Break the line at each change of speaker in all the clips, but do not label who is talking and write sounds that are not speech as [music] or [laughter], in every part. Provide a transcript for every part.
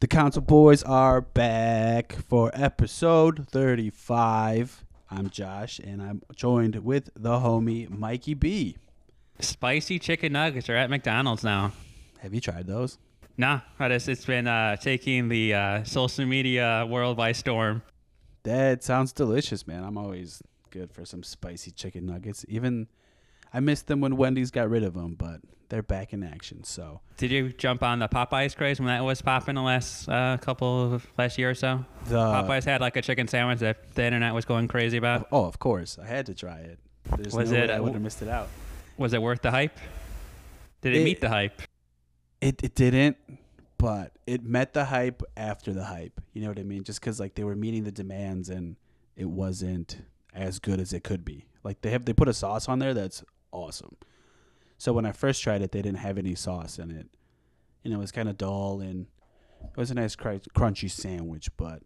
The Council Boys are back for episode 35. I'm Josh, and I'm joined with the homie Mikey B.
Spicy chicken nuggets are at McDonald's now.
Have you tried those?
Nah, I just, it's been uh, taking the uh, social media world by storm.
That sounds delicious, man. I'm always good for some spicy chicken nuggets. Even I missed them when Wendy's got rid of them, but they're back in action. So
Did you jump on the Popeyes craze when that was popping the last uh, couple of last year or so?
the
Popeyes had like a chicken sandwich that the internet was going crazy about.
oh, of course, I had to try it. There's
Was
no
it,
I would have missed it out.
Was it worth the hype? Did it,
It-
meet the hype?
It it didn't, but it met the hype after the hype. You know what I mean? Just because like they were meeting the demands and it wasn't as good as it could be. Like they have they put a sauce on there that's awesome. So when I first tried it, they didn't have any sauce in it, and it was kind of dull and it was a nice cr- crunchy sandwich. But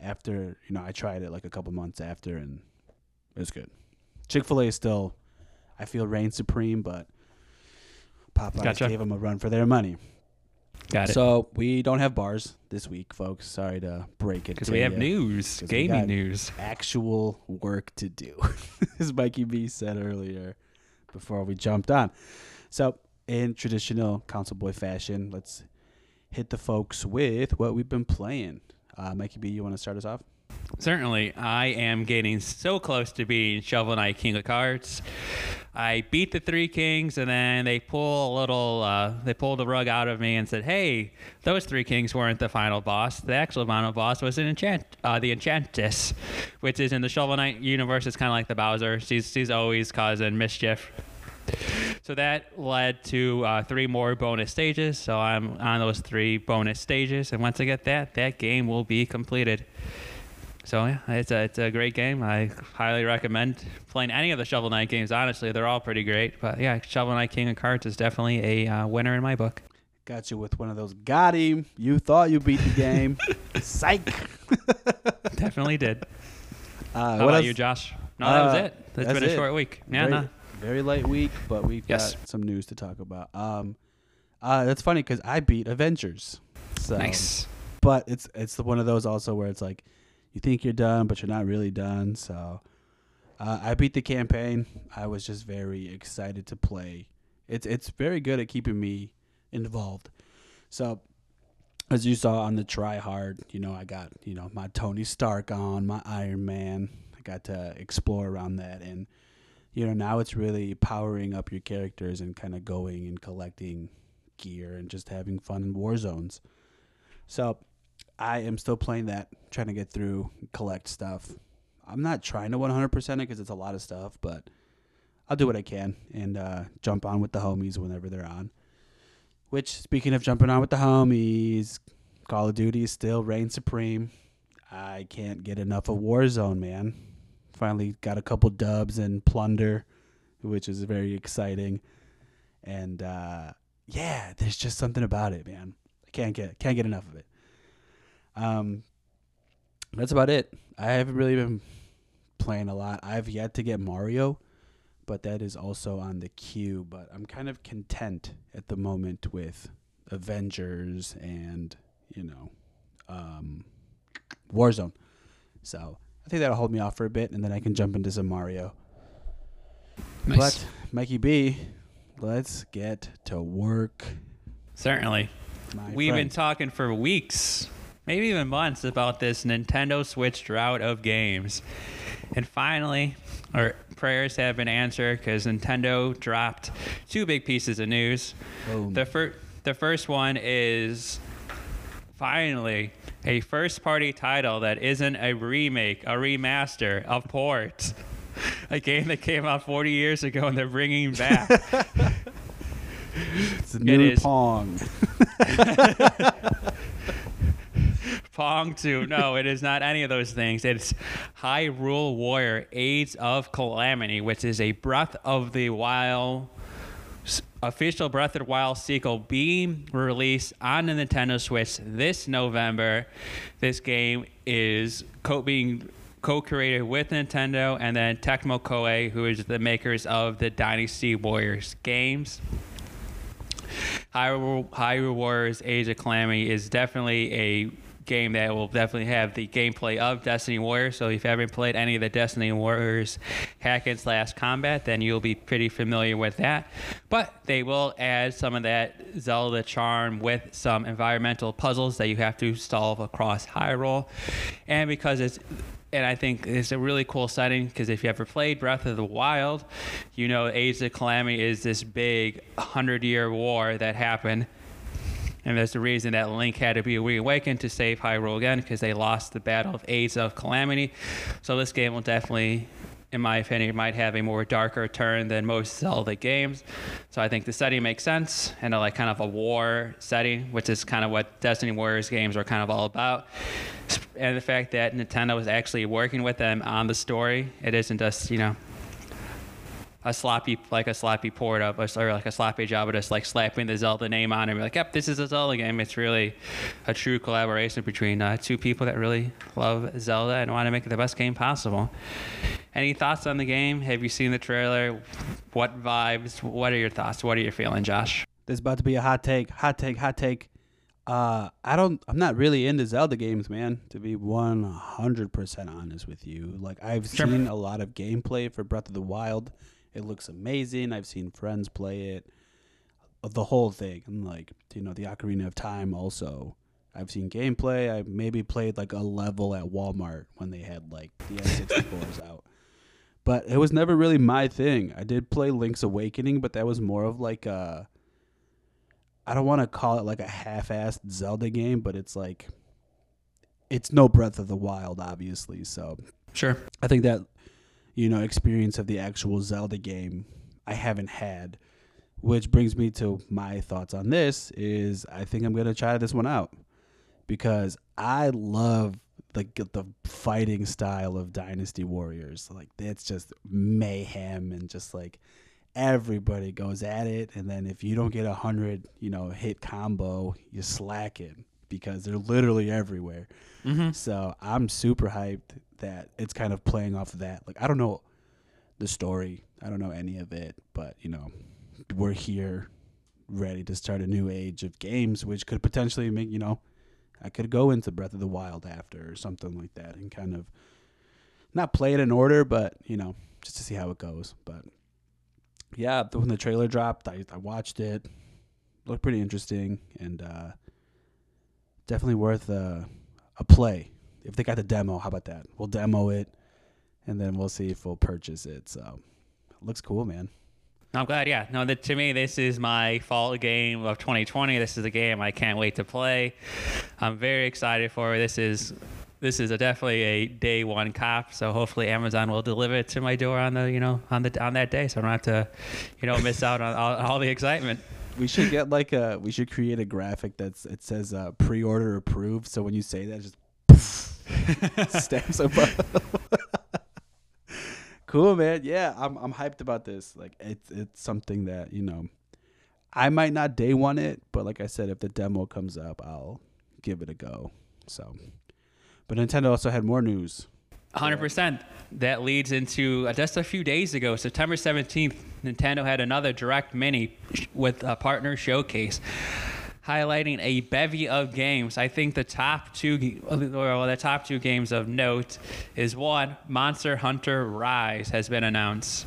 after you know, I tried it like a couple months after, and it was good. Chick Fil A is still, I feel, reign supreme, but Popeyes
Gotcha.
gave them a run for their money.
Got it.
So we don't have bars this week, folks. Sorry to break it.
Because we have
ya.
news, gaming news.
Actual work to do, [laughs] as Mikey B said earlier before we jumped on. So, in traditional council boy fashion, let's hit the folks with what we've been playing. Uh, Mikey B, you want to start us off?
Certainly, I am getting so close to being Shovel Knight King of Cards. I beat the three kings, and then they pull a little. Uh, they pulled the rug out of me and said, "Hey, those three kings weren't the final boss. The actual final boss was an enchant, uh, the Enchantress, which is in the Shovel Knight universe. It's kind of like the Bowser. She's she's always causing mischief." So that led to uh, three more bonus stages. So I'm on those three bonus stages, and once I get that, that game will be completed. So yeah, it's a it's a great game. I highly recommend playing any of the Shovel Knight games. Honestly, they're all pretty great. But yeah, Shovel Knight King of Cards is definitely a uh, winner in my book.
Got you with one of those. Got him. You thought you beat the game. [laughs] Psych. [laughs]
Definitely did.
Uh,
How
what
about
else?
you, Josh? No, that was
Uh,
it. It's
that's
been a
it.
short week. Yeah,
very,
no.
very light week, but we've
Yes.
got some news to talk about. Um, uh, that's funny because I beat Avengers. So,
Nice.
But it's it's one of those also where it's like you think you're done, but you're not really done. So uh, I beat the campaign. I was just very excited to play. It's it's very good at keeping me involved. So as you saw on the try hard, you know, I got, you know, my Tony Stark on, my Iron Man. I got to explore around that and you know, now it's really powering up your characters and kind of going and collecting gear and just having fun in war zones. So, I am still playing that, trying to get through, collect stuff. I'm not trying to 100% it because it's a lot of stuff, but I'll do what I can and uh, jump on with the homies whenever they're on. Which, speaking of jumping on with the homies, Call of Duty still reigns supreme. I can't get enough of Warzone, man. Finally got a couple dubs and plunder, which is very exciting. And uh, yeah, there's just something about it, man. I can't get can't get enough of it. Um, that's about it. I haven't really been playing a lot. I've yet to get Mario, but that is also on the queue. But I'm kind of content at the moment with Avengers and you know, um, Warzone. So I think that'll hold me off for a bit, and then I can jump into some Mario.
Nice.
But Mikey B, let's get to work.
Certainly.
My
We've been talking for weeks, maybe even months, about this Nintendo Switch drought of games. And finally, our prayers have been answered because Nintendo dropped two big pieces of news.
Boom.
The, fir- the first one is finally a first party title that isn't a remake, a remaster, a port. A game that came out 40 years ago and they're bringing back. [laughs]
it's a new. Pong. [laughs]
Pong 2. No, it is not any of those things. It's Hyrule Warriors Age of Calamity, which is a Breath of the Wild official Breath of the Wild sequel being released on the Nintendo Switch this November. This game is co- being co-created with Nintendo and then Tecmo Koei, who is the makers of the Dynasty Warriors games. Hyrule, Hyrule Warriors Age of Calamity is definitely a game that will definitely have the gameplay of Dynasty Warriors. So if you haven't played any of the Dynasty Warriors hack and slash combat, then you'll be pretty familiar with that. But they will add some of that Zelda charm with some environmental puzzles that you have to solve across Hyrule. And because it's and I think it's a really cool setting because if you ever played Breath of the Wild, you know Age of Calamity is this big hundred year war that happened. And there's the reason that Link had to be reawakened to save Hyrule again because they lost the Battle of Age of Calamity. So this game will definitely, in my opinion, might have a more darker turn than most Zelda games. So I think the setting makes sense and a, like kind of a war setting, which is kind of what Dynasty Warriors games are kind of all about and the fact that Nintendo is actually working with them on the story. It isn't just you know a sloppy like a sloppy port of or like a sloppy job of just like slapping the Zelda name on it and be like, yep, this is a Zelda game. It's really a true collaboration between uh, two people that really love Zelda and want to make it the best game possible. Any thoughts on the game? Have you seen the trailer? What vibes? What are your thoughts? What are you feeling, Josh?
There's about to be a hot take, hot take, hot take. Uh, I don't. I'm not really into Zelda games, man. To be 100 percent honest with you, like I've
Sure.
seen a lot of gameplay for Breath of the Wild. It looks amazing. I've seen friends play it, uh, the whole thing, and like you know the Ocarina of Time. Also, I've seen gameplay. I maybe played like a level at Walmart when they had like [laughs] the N64s out. But it was never really my thing. I did play Link's Awakening, but that was more of like a I don't want to call it like a half-assed Zelda game, but it's like it's no Breath of the Wild, obviously. So
Sure.
I think that you know experience of the actual Zelda game I haven't had, which brings me to my thoughts on this. Is I think I'm gonna try this one out because I love the the fighting style of Dynasty Warriors. Like it's just mayhem and just like everybody goes at it and then if you don't get a hundred you know hit combo you slack it because they're literally everywhere
Mm-hmm.
so i'm super hyped that it's kind of playing off of that like i don't know the story i don't know any of it but you know we're here ready to start a new age of games which could potentially make you know i could go into breath of the wild after or something like that and kind of not play it in order but you know just to see how it goes but yeah, when the trailer dropped, I, I watched it. Looked pretty interesting and uh, definitely worth a, a play. If they got the demo, how about that? We'll demo it and then we'll see if we'll purchase it. So, looks cool, man.
I'm glad. Yeah. No, to me, this is my fall game of 2020. This is a game I can't wait to play. I'm very excited for it. This is this is a definitely a day one cop. So hopefully Amazon will deliver it to my door on the you know on the on that day, so I don't have to you know miss out on all, all the excitement.
We should get like a we should create a graphic that's it says uh, pre-order approved. So when you say that, it just [laughs] stamps above. [laughs] cool, man. Yeah, I'm I'm hyped about this. Like it's it's something that you know, I might not day one it, but like I said, if the demo comes up, I'll give it a go. So, but Nintendo also had more news.
100%. That leads into uh, just a few days ago, September 17th, Nintendo had another Direct Mini with a partner showcase highlighting a bevy of games. I think the top two, well, the top two games of note is one, Monster Hunter Rise has been announced.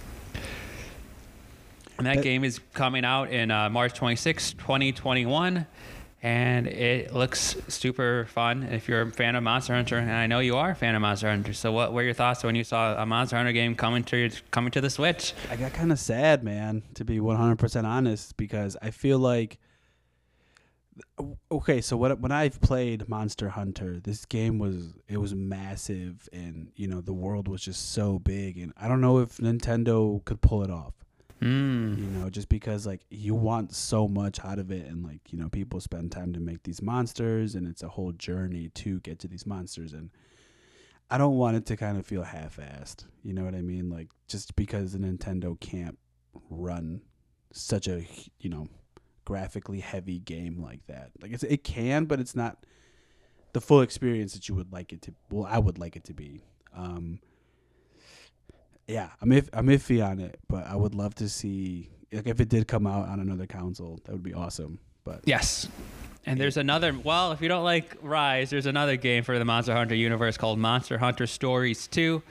And that
That-
game is coming out in uh, March 26, 2021. And it looks super fun if you're a fan of Monster Hunter, and I know you are a fan of Monster Hunter. So, what were your thoughts when you saw a Monster Hunter game coming to your, coming to the Switch?
I got kind of sad, man, to be 100% honest, because I feel like. Okay, so what when I've played Monster Hunter, this game was it was massive, and you know the world was just so big, and I don't know if Nintendo could pull it off.
Mm.
You know, just because like you want so much out of it, and like you know people spend time to make these monsters, and it's a whole journey to get to these monsters, and I don't want it to kind of feel half-assed. You know what I mean? Like just because the Nintendo can't run such a you know graphically heavy game like that. Like it's it can, but it's not the full experience that you would like it to. Well, I would like it to be. Um, yeah, I'm if I'm iffy on it, but I would love to see like if it did come out on another console, that would be awesome. But
Yes. And there's another. Well, if you don't like Rise, there's another game for the Monster Hunter universe called Monster Hunter Stories 2,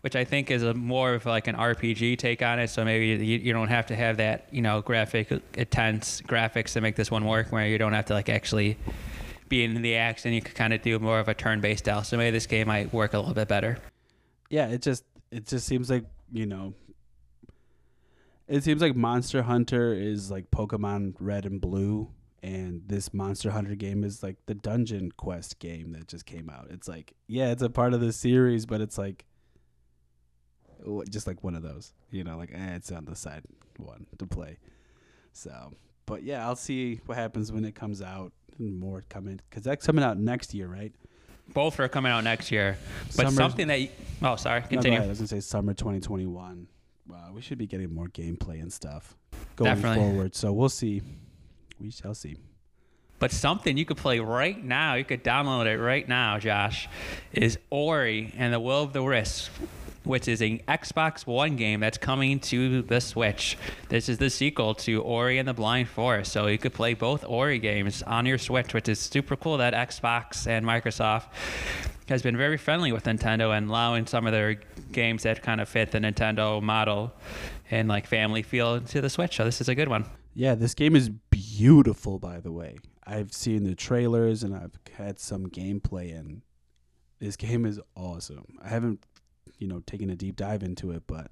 which I think is a more of like an RPG take on it. So maybe you, you don't have to have that, you know, graphic intense graphics to make this one work, where you don't have to like actually be in the action. You could kind of do more of a turn-based style. So maybe this game might work a little bit better.
yeah, it just it just seems like you know. It seems like Monster Hunter is like Pokemon Red and Blue, and this Monster Hunter game is like the Dungeon Quest game that just came out. It's like, yeah, it's a part of the series, but it's like just like one of those, you know, like eh, it's on the side one to play. So, but yeah, I'll see what happens when it comes out. And more coming because that's coming out next year, right?
Both are coming out next year, but
Summer's-
something that. You, oh, sorry. Continue.
I was gonna say summer 2021. Wow, we should be getting more gameplay and stuff going
Definitely.
forward. So we'll see. We shall see.
But something you could play right now, you could download it right now, Josh, is Ori and the Will of the Wisps, which is an Xbox One game that's coming to the Switch. This is the sequel to Ori and the Blind Forest. So you could play both Ori games on your Switch, which is super cool that Xbox and Microsoft has been very friendly with Nintendo and allowing some of their games that kind of fit the Nintendo model and like family feel to the Switch. So this is a good one.
Yeah, this game is beautiful. By the way, I've seen the trailers and I've had some gameplay, and this game is awesome. I haven't, you know, taking a deep dive into it, but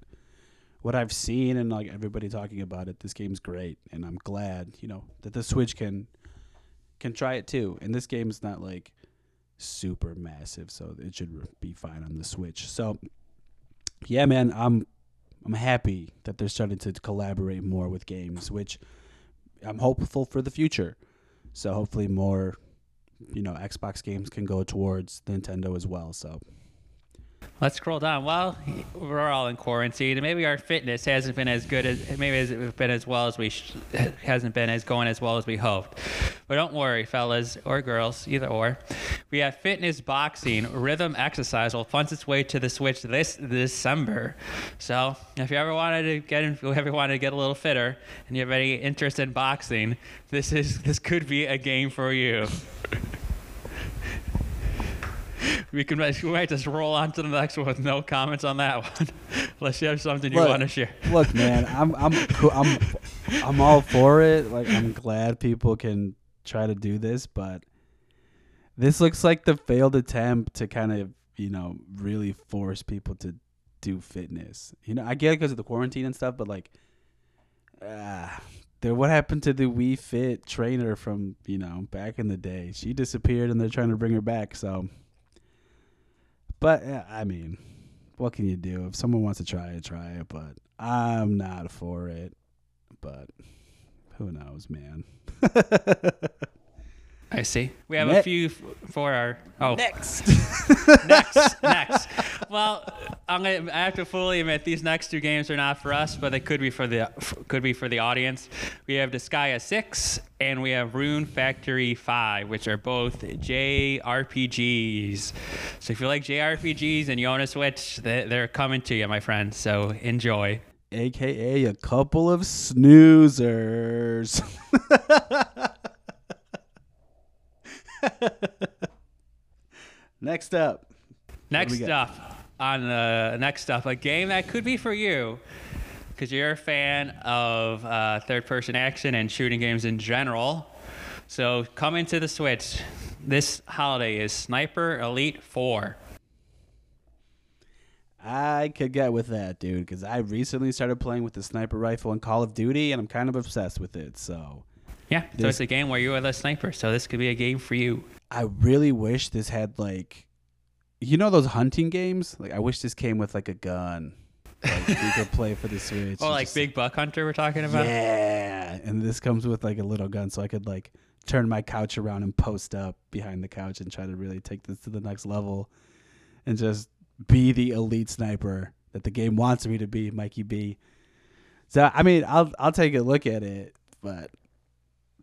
what I've seen and like everybody talking about it, this game's great, and I'm glad, you know, that the Switch can can try it too. And this game's not like super massive, so it should be fine on the Switch. So, yeah, man, I'm I'm happy that they're starting to collaborate more with games, which I'm hopeful for the future. So hopefully more, you know, Xbox games can go towards Nintendo as well. So
Let's scroll down. Well, we're all in quarantine, and maybe our fitness hasn't been as good as maybe hasn't been as well as we sh- hasn't been as going as well as we hoped. But don't worry, fellas or girls, either or. We have fitness boxing, rhythm exercise will punch its way to the Switch this December. So if you ever wanted to get in, if you ever wanted to get a little fitter, and you have any interest in boxing, this is this could be a game for you. We can we might just roll on to the next one with no comments on that one, [laughs] unless you have something you
Look,
want to share.
look, man, I'm I'm I'm I'm all for it. Like I'm glad people can try to do this, but this looks like the failed attempt to kind of you know really force people to do fitness. You know, I get it because of the quarantine and stuff, but like, ah, there. What happened to the Wii Fit trainer from you know back in the day? She disappeared, and they're trying to bring her back. So, but eh, I mean, what can you do? If someone wants to try it, try it. But I'm not for it. But who knows, man?
I see. We have a few f- for our oh
Next. [laughs]
next next. Well, I'm gonna, I have to fully admit these next two games are not for us, but they could be for the could be for the audience. We have Disgaea Six and we have Rune Factory Five, which are both JRPGs. So if you like JRPGs and you own a Switch, they, they're coming to you, my friend. So enjoy.
AKA a couple of snoozers. [laughs] Next up.
Next up on uh, next up, a game that could be for you because you're a fan of uh, third-person action and shooting games in general. So coming to the Switch this holiday is Sniper Elite Four.
I could get with that, dude, because I recently started playing with the sniper rifle in Call of Duty, and I'm kind of obsessed with it. So
Yeah, so
This-
it's a game where you are the sniper. So this could be a game for you.
I really wish this had like, you know, those hunting games. Like, I wish this came with like a gun. Like, we could play for the Switch.
Oh, like
just-
Big Buck Hunter we're talking about.
Yeah, and this comes with like a little gun, so I could like turn my couch around and post up behind the couch and try to really take this to the next level, and just be the elite sniper that the game wants me to be, Mikey B. So I mean, I'll I'll take a look at it, but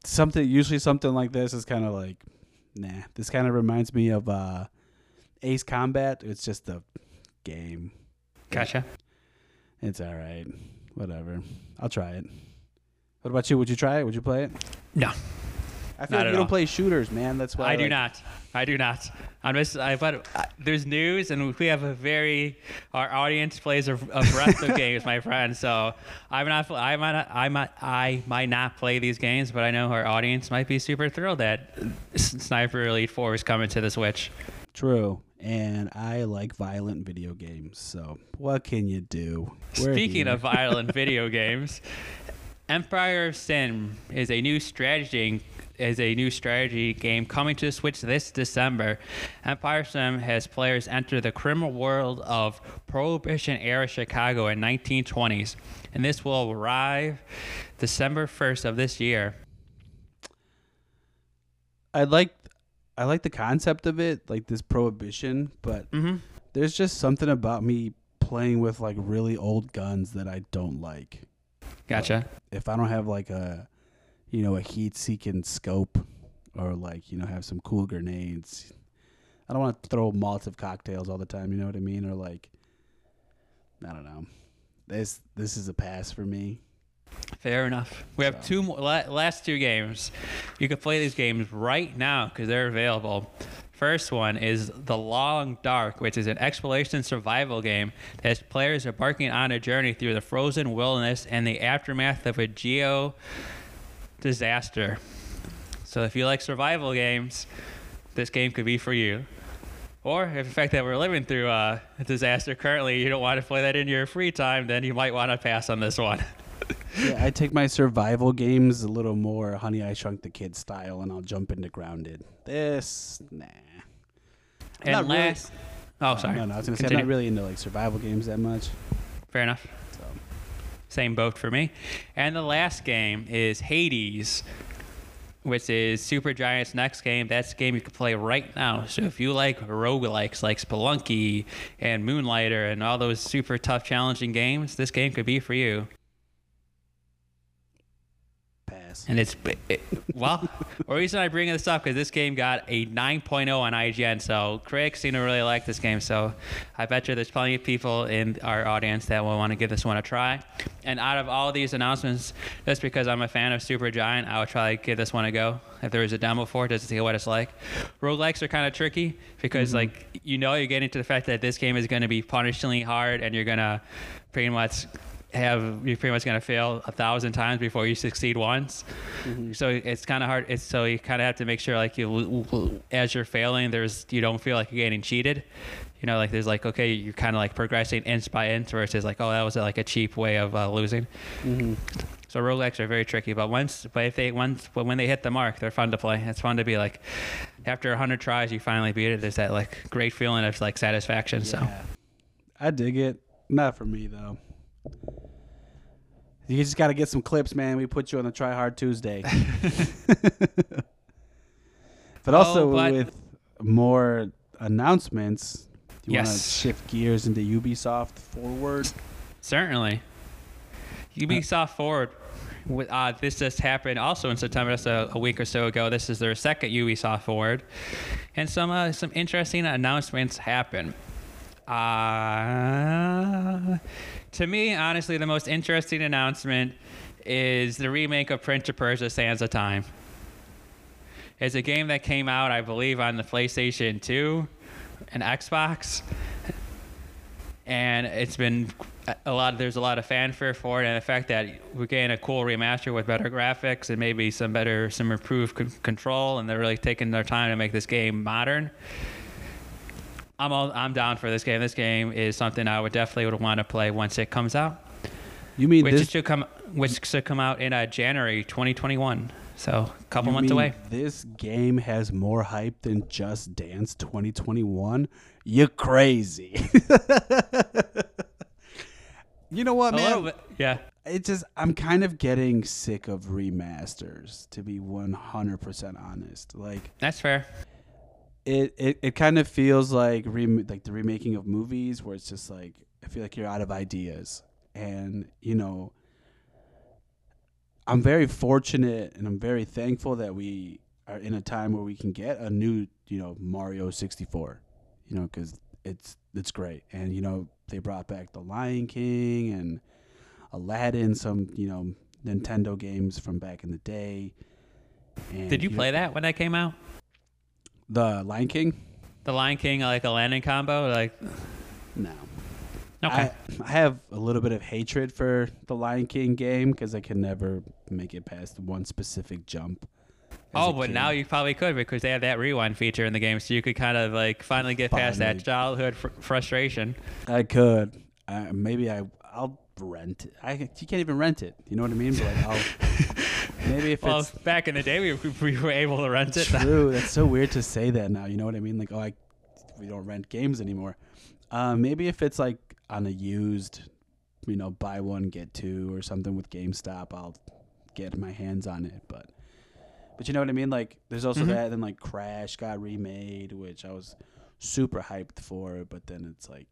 something usually something like this is kind of like, nah. This kind of reminds me of uh, Ace Combat. It's just a game.
Gotcha.
It's all right. Whatever. I'll try it. What about you? Would you try it? Would you play it?
No.
I feel
Not
like you don't play shooters, man. That's why
I do
like-
not. I do not. I'm just. I but uh, there's news, and we have a very. Our audience plays a, a breadth of [laughs] games, my friend. So I'm not. I might. Not, I might. I might not play these games, but I know our audience might be super thrilled that Sniper Elite Four is coming to the Switch.
True. And I like violent video games. So what can you do? We're
Speaking
here.
of violent [laughs] video games, Empire of Sin is a new strategy is a new strategy game coming to the Switch this December. Empire Sin has players enter the criminal world of Prohibition era Chicago in 1920s, and this will arrive December 1st of this year.
I'd like I like the concept of it, like this prohibition, but
Mm-hmm.
there's just something about me playing with like really old guns that I don't like.
Gotcha.
If I don't have like a you know, a heat seeking scope or like, you know, have some cool grenades. I don't want to throw Molotov cocktails all the time, you know what I mean? Or like I don't know. This this is a pass for me.
Fair enough. We have
So-
two more, la- last two games. You can play these games right now because they're available. First one is The Long Dark, which is an exploration survival game that has players embarking on a journey through the frozen wilderness and the aftermath of a geo disaster. So if you like survival games, this game could be for you. Or if the fact that we're living through uh, a disaster currently, you don't want to play that in your free time, then you might want to pass on this one. [laughs]
Yeah, I take my survival games a little more Honey I Shrunk the Kid style, and I'll jump into Grounded. This, nah.
And
not really-
last, oh sorry,
No, no, I was gonna say I'm not really into like survival games that much.
fair enough.
So
Same boat for me. And the last game is Hades, which is Supergiant's next game. That's a game you can play right now. So if you like roguelikes like Spelunky and Moonlighter and all those super tough, challenging games, this game could be for you.
Pass.
And it's it, well, the reason I bring this up because this game got a 9.0 on IGN, so critics seem to really like this game. So I bet you there's plenty of people in our audience that will want to give this one a try. And out of all these announcements, just because I'm a fan of Supergiant, I would try to give this one a go if there was a demo for it just to see what it's like. Roguelikes are kind of tricky because mm-hmm. like you know you're getting to the fact that this game is going to be punishingly hard and you're gonna pretty much have you're pretty much gonna fail a thousand times before you succeed once. So it's kind of hard. It's so you kind of have to make sure like you as you're failing, there's you don't feel like you're getting cheated. You know, like there's like okay, you're kind of like progressing inch by inch versus like oh that was like a cheap way of uh, losing.
Mm-hmm.
So roguelikes are very tricky, but once but if they once but when they hit the mark, they're fun to play. It's fun to be like after hundred tries, you finally beat it. There's that like great feeling of like satisfaction. So
I dig it. Not for me though. You just got to get some clips, man. We put you on the Try Hard Tuesday. [laughs] [laughs] but also
Oh, but-
with more announcements, do you want to
Yes.
shift gears into Ubisoft forward?
Certainly. Ubisoft Forward. Uh, this just happened also in September, just a, a week or so ago. This is their second Ubisoft Forward, and some uh, some interesting announcements happen. Uh, to me, honestly, the most interesting announcement is the remake of Prince of Persia: Sands of Time. It's a game that came out, I believe, on the PlayStation 2 and Xbox and it's been a lot. There's a lot of fanfare for it, and the fact that we're getting a cool remaster with better graphics and maybe some better, some improved con- control, and they're really taking their time to make this game modern. I'm all, I'm down for this game. This game is something I would definitely would want to play once it comes out,
You mean
which
this?
should come which should come out in uh, January 2021. So a couple months away.
This game has more hype than Just Dance 2021. You crazy? [laughs] you know what,
A
man?
little bit, yeah.
It just I'm kind of getting sick of remasters to be 100% honest. Like
That's fair.
It it, it kind of feels like rem- like the remaking of movies where it's just like I feel like you're out of ideas. And you know I'm very fortunate and I'm very thankful that we are in a time where we can get a new, you know, Mario 64. You know, cuz it's it's great. And you know, they brought back The Lion King and Aladdin, some, you know, Nintendo games from back in the day. And
Did you play that when that came out?
The Lion King?
The Lion King, like Aladdin combo, like
No.
okay.
I, I have a little bit of hatred for the Lion King game because I can never make it past one specific jump.
oh, but
kid.
now you probably could because they have that rewind feature in the game, so you could kind of like finally get past that childhood fr- frustration.
I could. Uh, maybe I I'll rent it. I you can't even rent it. You know what I mean? But like, I'll, [laughs] maybe if
Well,
it's
back in the day, we, we were able to rent it.
true, that's so weird to say that now. You know what I mean? Like, oh, I, we don't rent games anymore. Uh, maybe if it's like on a used, you know, buy one get two or something with GameStop, I'll get my hands on it. But but you know what I mean? Like, there's also
Mhm.
that. Then like Crash got remade, which I was super hyped for. But then it's like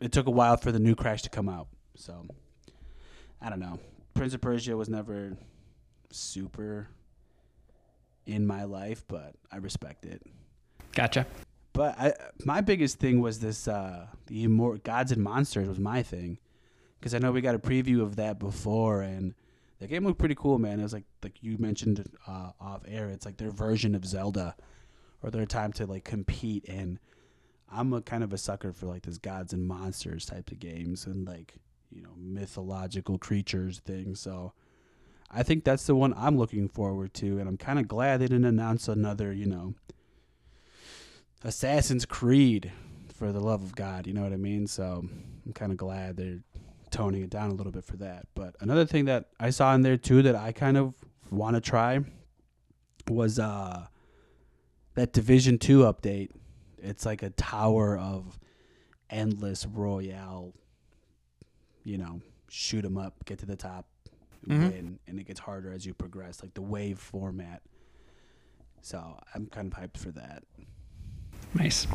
it took a while for the new Crash to come out. So I don't know. Prince of Persia was never super in my life, but I respect it.
Gotcha.
But I, my biggest thing was this: uh, the Immor- Gods and Monsters was my thing, because I know we got a preview of that before, and the game looked pretty cool, man. It was like like you mentioned uh, off air. It's like their version of Zelda, or their time to like compete. And I'm a kind of a sucker for like this Gods and Monsters types of games, and like you know mythological creatures things. So. I think that's the one I'm looking forward to, and I'm kind of glad they didn't announce another, you know, Assassin's Creed for the love of God. You know what I mean? So I'm kind of glad they're toning it down a little bit for that. But another thing that I saw in there too that I kind of want to try was uh that Division 2 update. It's like a tower of endless royale you know, shoot them up, get to the top,
Mhm.
win, and it gets harder as you progress, like the wave format. So I'm kind of hyped for that.
Nice.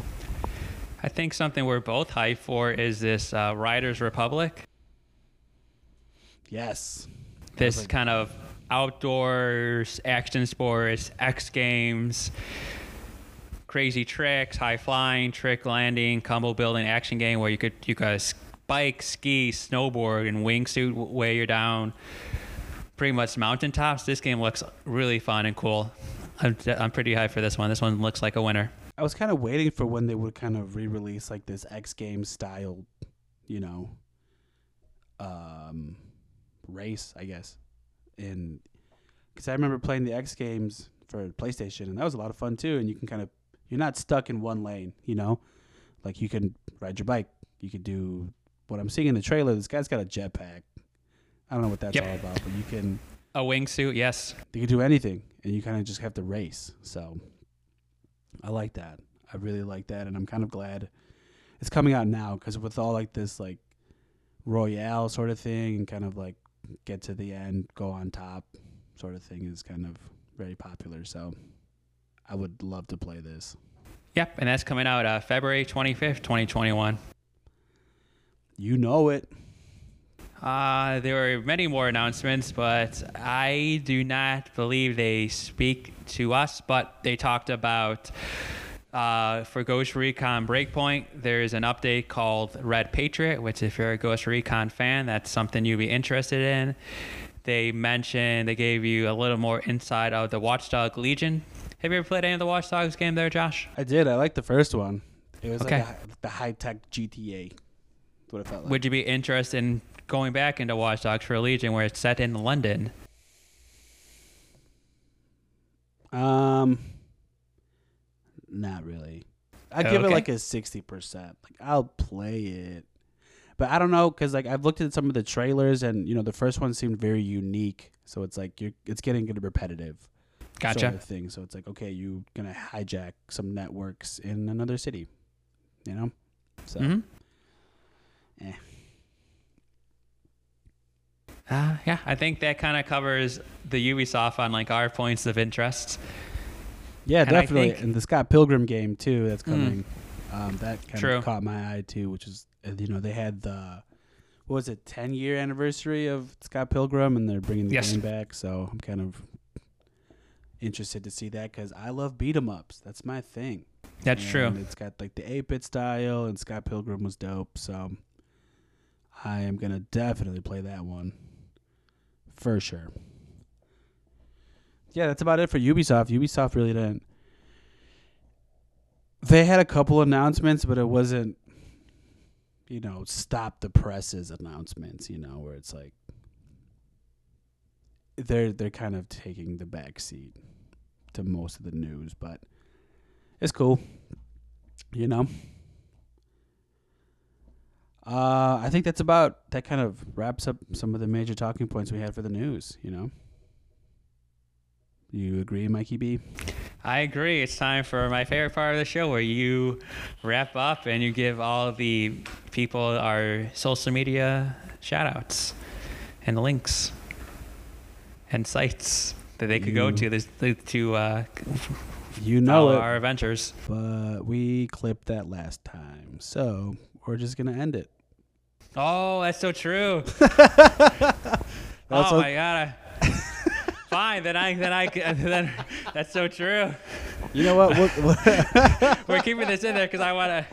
I think something we're both hyped for is this uh, Riders Republic.
Yes.
This
like-
kind of outdoors action sports, X Games, crazy tricks, high flying, trick landing, combo building action game where you could you guys bike, ski, snowboard, and wingsuit way you're down. Pretty much mountaintops. This game looks really fun and cool. I'm, I'm pretty high for this one. This one looks like a winner.
I was kind of waiting for when they would kind of re-release like this X Games style, you know, um, race, I guess. And because I remember playing the X Games for PlayStation, and that was a lot of fun too. And you can kind of you're not stuck in one lane, you know, like you can ride your bike. You could do what I'm seeing in the trailer. This guy's got a jetpack. I don't know what that's
Yep.
all about, but you can
A wingsuit, yes.
you can do anything, and you kind of just have to race. So I like that. I really like that, and I'm kind of glad it's coming out now because with all like this like royale sort of thing, and kind of like get to the end, go on top sort of thing is kind of very popular. So I would love to play this.
Yep, and that's coming out uh, February 25th, 2021.
You know it.
Uh, there were many more announcements, but I do not believe they speak to us. But they talked about uh, for Ghost Recon Breakpoint, there's an update called Red Patriot, which if you're a Ghost Recon fan, that's something you'd be interested in. They mentioned they gave you a little more insight of the Watch Dogs Legion. Have you ever played any of the Watch Dogs game there, Josh?
I did. I liked the first one. It was
Okay.
like a, the high tech GTA. That's what it felt like.
Would you be interested in going back into Watch Dogs for Legion, where it's set in London?
Um, not really. I give it
Okay.
like a sixty percent. Like I'll play it, but I don't know because like I've looked at some of the trailers and you know the first one seemed very unique. So it's like you're it's getting good repetitive.
Gotcha.
Sort of thing. So it's like okay, you're gonna hijack some networks in another city, you know. So
hmm
Eh.
Uh, yeah, I think that kind of covers the Ubisoft on like our points of interest.
yeah,
And
definitely.
think-
and the Scott Pilgrim game too that's
Mm.
coming. Um, that kind
True.
of caught my eye too, which is uh, you know they had the what was it, ten year anniversary of Scott Pilgrim, and they're bringing the
Yes.
game back. So I'm kind of interested to see that because I love beat 'em ups. That's my thing.
That's
And
true.
It's got like the eight bit style, and Scott Pilgrim was dope. So I am gonna definitely play that one for sure. yeah, that's about it for Ubisoft. Ubisoft really didn't. They had a couple announcements, but it wasn't, you know, stop the presses announcements. You know, where it's like they're they're kind of taking the back seat to most of the news, but it's cool. You know. Uh, I think that's about that. Kind of wraps up some of the major talking points we had for the news. You know. You agree, Mikey B?
I agree. It's time for my favorite part of the show where you wrap up and you give all the people our social media shout outs and links and sites that they could go to this, to uh,
You know it,
our adventures.
but we clipped that last time, so we're just gonna end it.
Oh, that's so true. [laughs]
Oh, that's
oh my god. I- [laughs] Fine, then I then I [laughs] then that's so true.
You know what? We'll-
We're keeping this in there because I want to,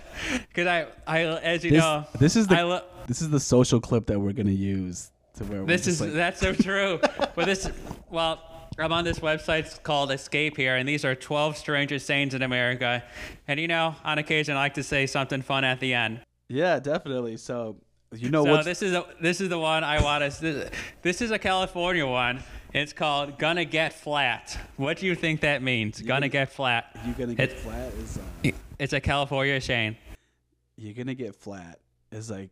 because I I as you
this,
know
this is the
I lo-
this is the social clip that we're gonna use to where we're
This is
like,
that's so true. but this, well, I'm on this website it's called Escape here, and these are 12 strangest sayings in America. And you know, on occasion, I like to say something fun at the end.
yeah, definitely. So you know
so this is a, this is the one I want to. This, this is a California one. It's called "Gonna Get Flat." What do you think that means? Gonna get flat.
you gonna get
It-
flat is uh,
It's a California saying.
you're gonna get flat is like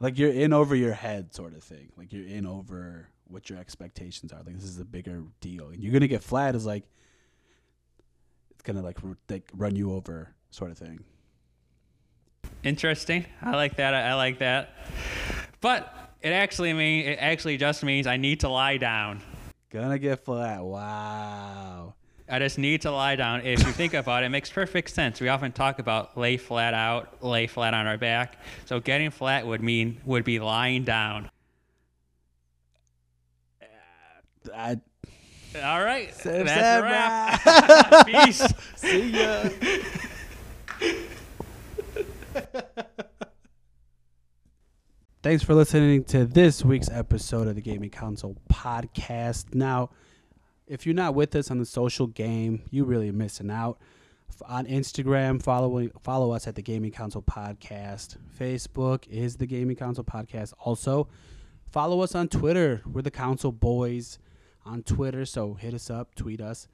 like you're in over your head sort of thing. Like you're in over what your expectations are. Like this is a bigger deal. And you're gonna get flat is like it's gonna like, like run you over sort of thing.
Interesting. I like that. I, I like that. But it actually mean it actually just means I need to lie down.
Gonna get flat. Wow.
I just need to lie down. If you think about it, it makes perfect sense. We often talk about lay flat out, lay flat on our back. So getting flat would mean would be lying down.
I
All right, that's a wrap. [laughs] Peace. [laughs]
see ya. [laughs] [laughs] Thanks for listening to this week's episode of the Gaming Council Podcast. Now, if you're not with us on the social game, you really missing out. On Instagram, follow follow us at the Gaming Council Podcast. Facebook is the Gaming Council Podcast. Also, follow us on Twitter. We're the Council Boys on Twitter, so hit us up, tweet us.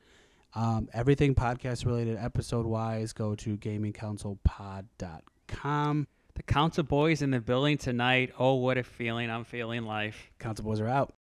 Um, everything podcast related, episode wise, go to gamingcouncilpod.com.
The Council Boys in the building tonight. Oh, what a feeling! I'm feeling life.
Council Boys are out.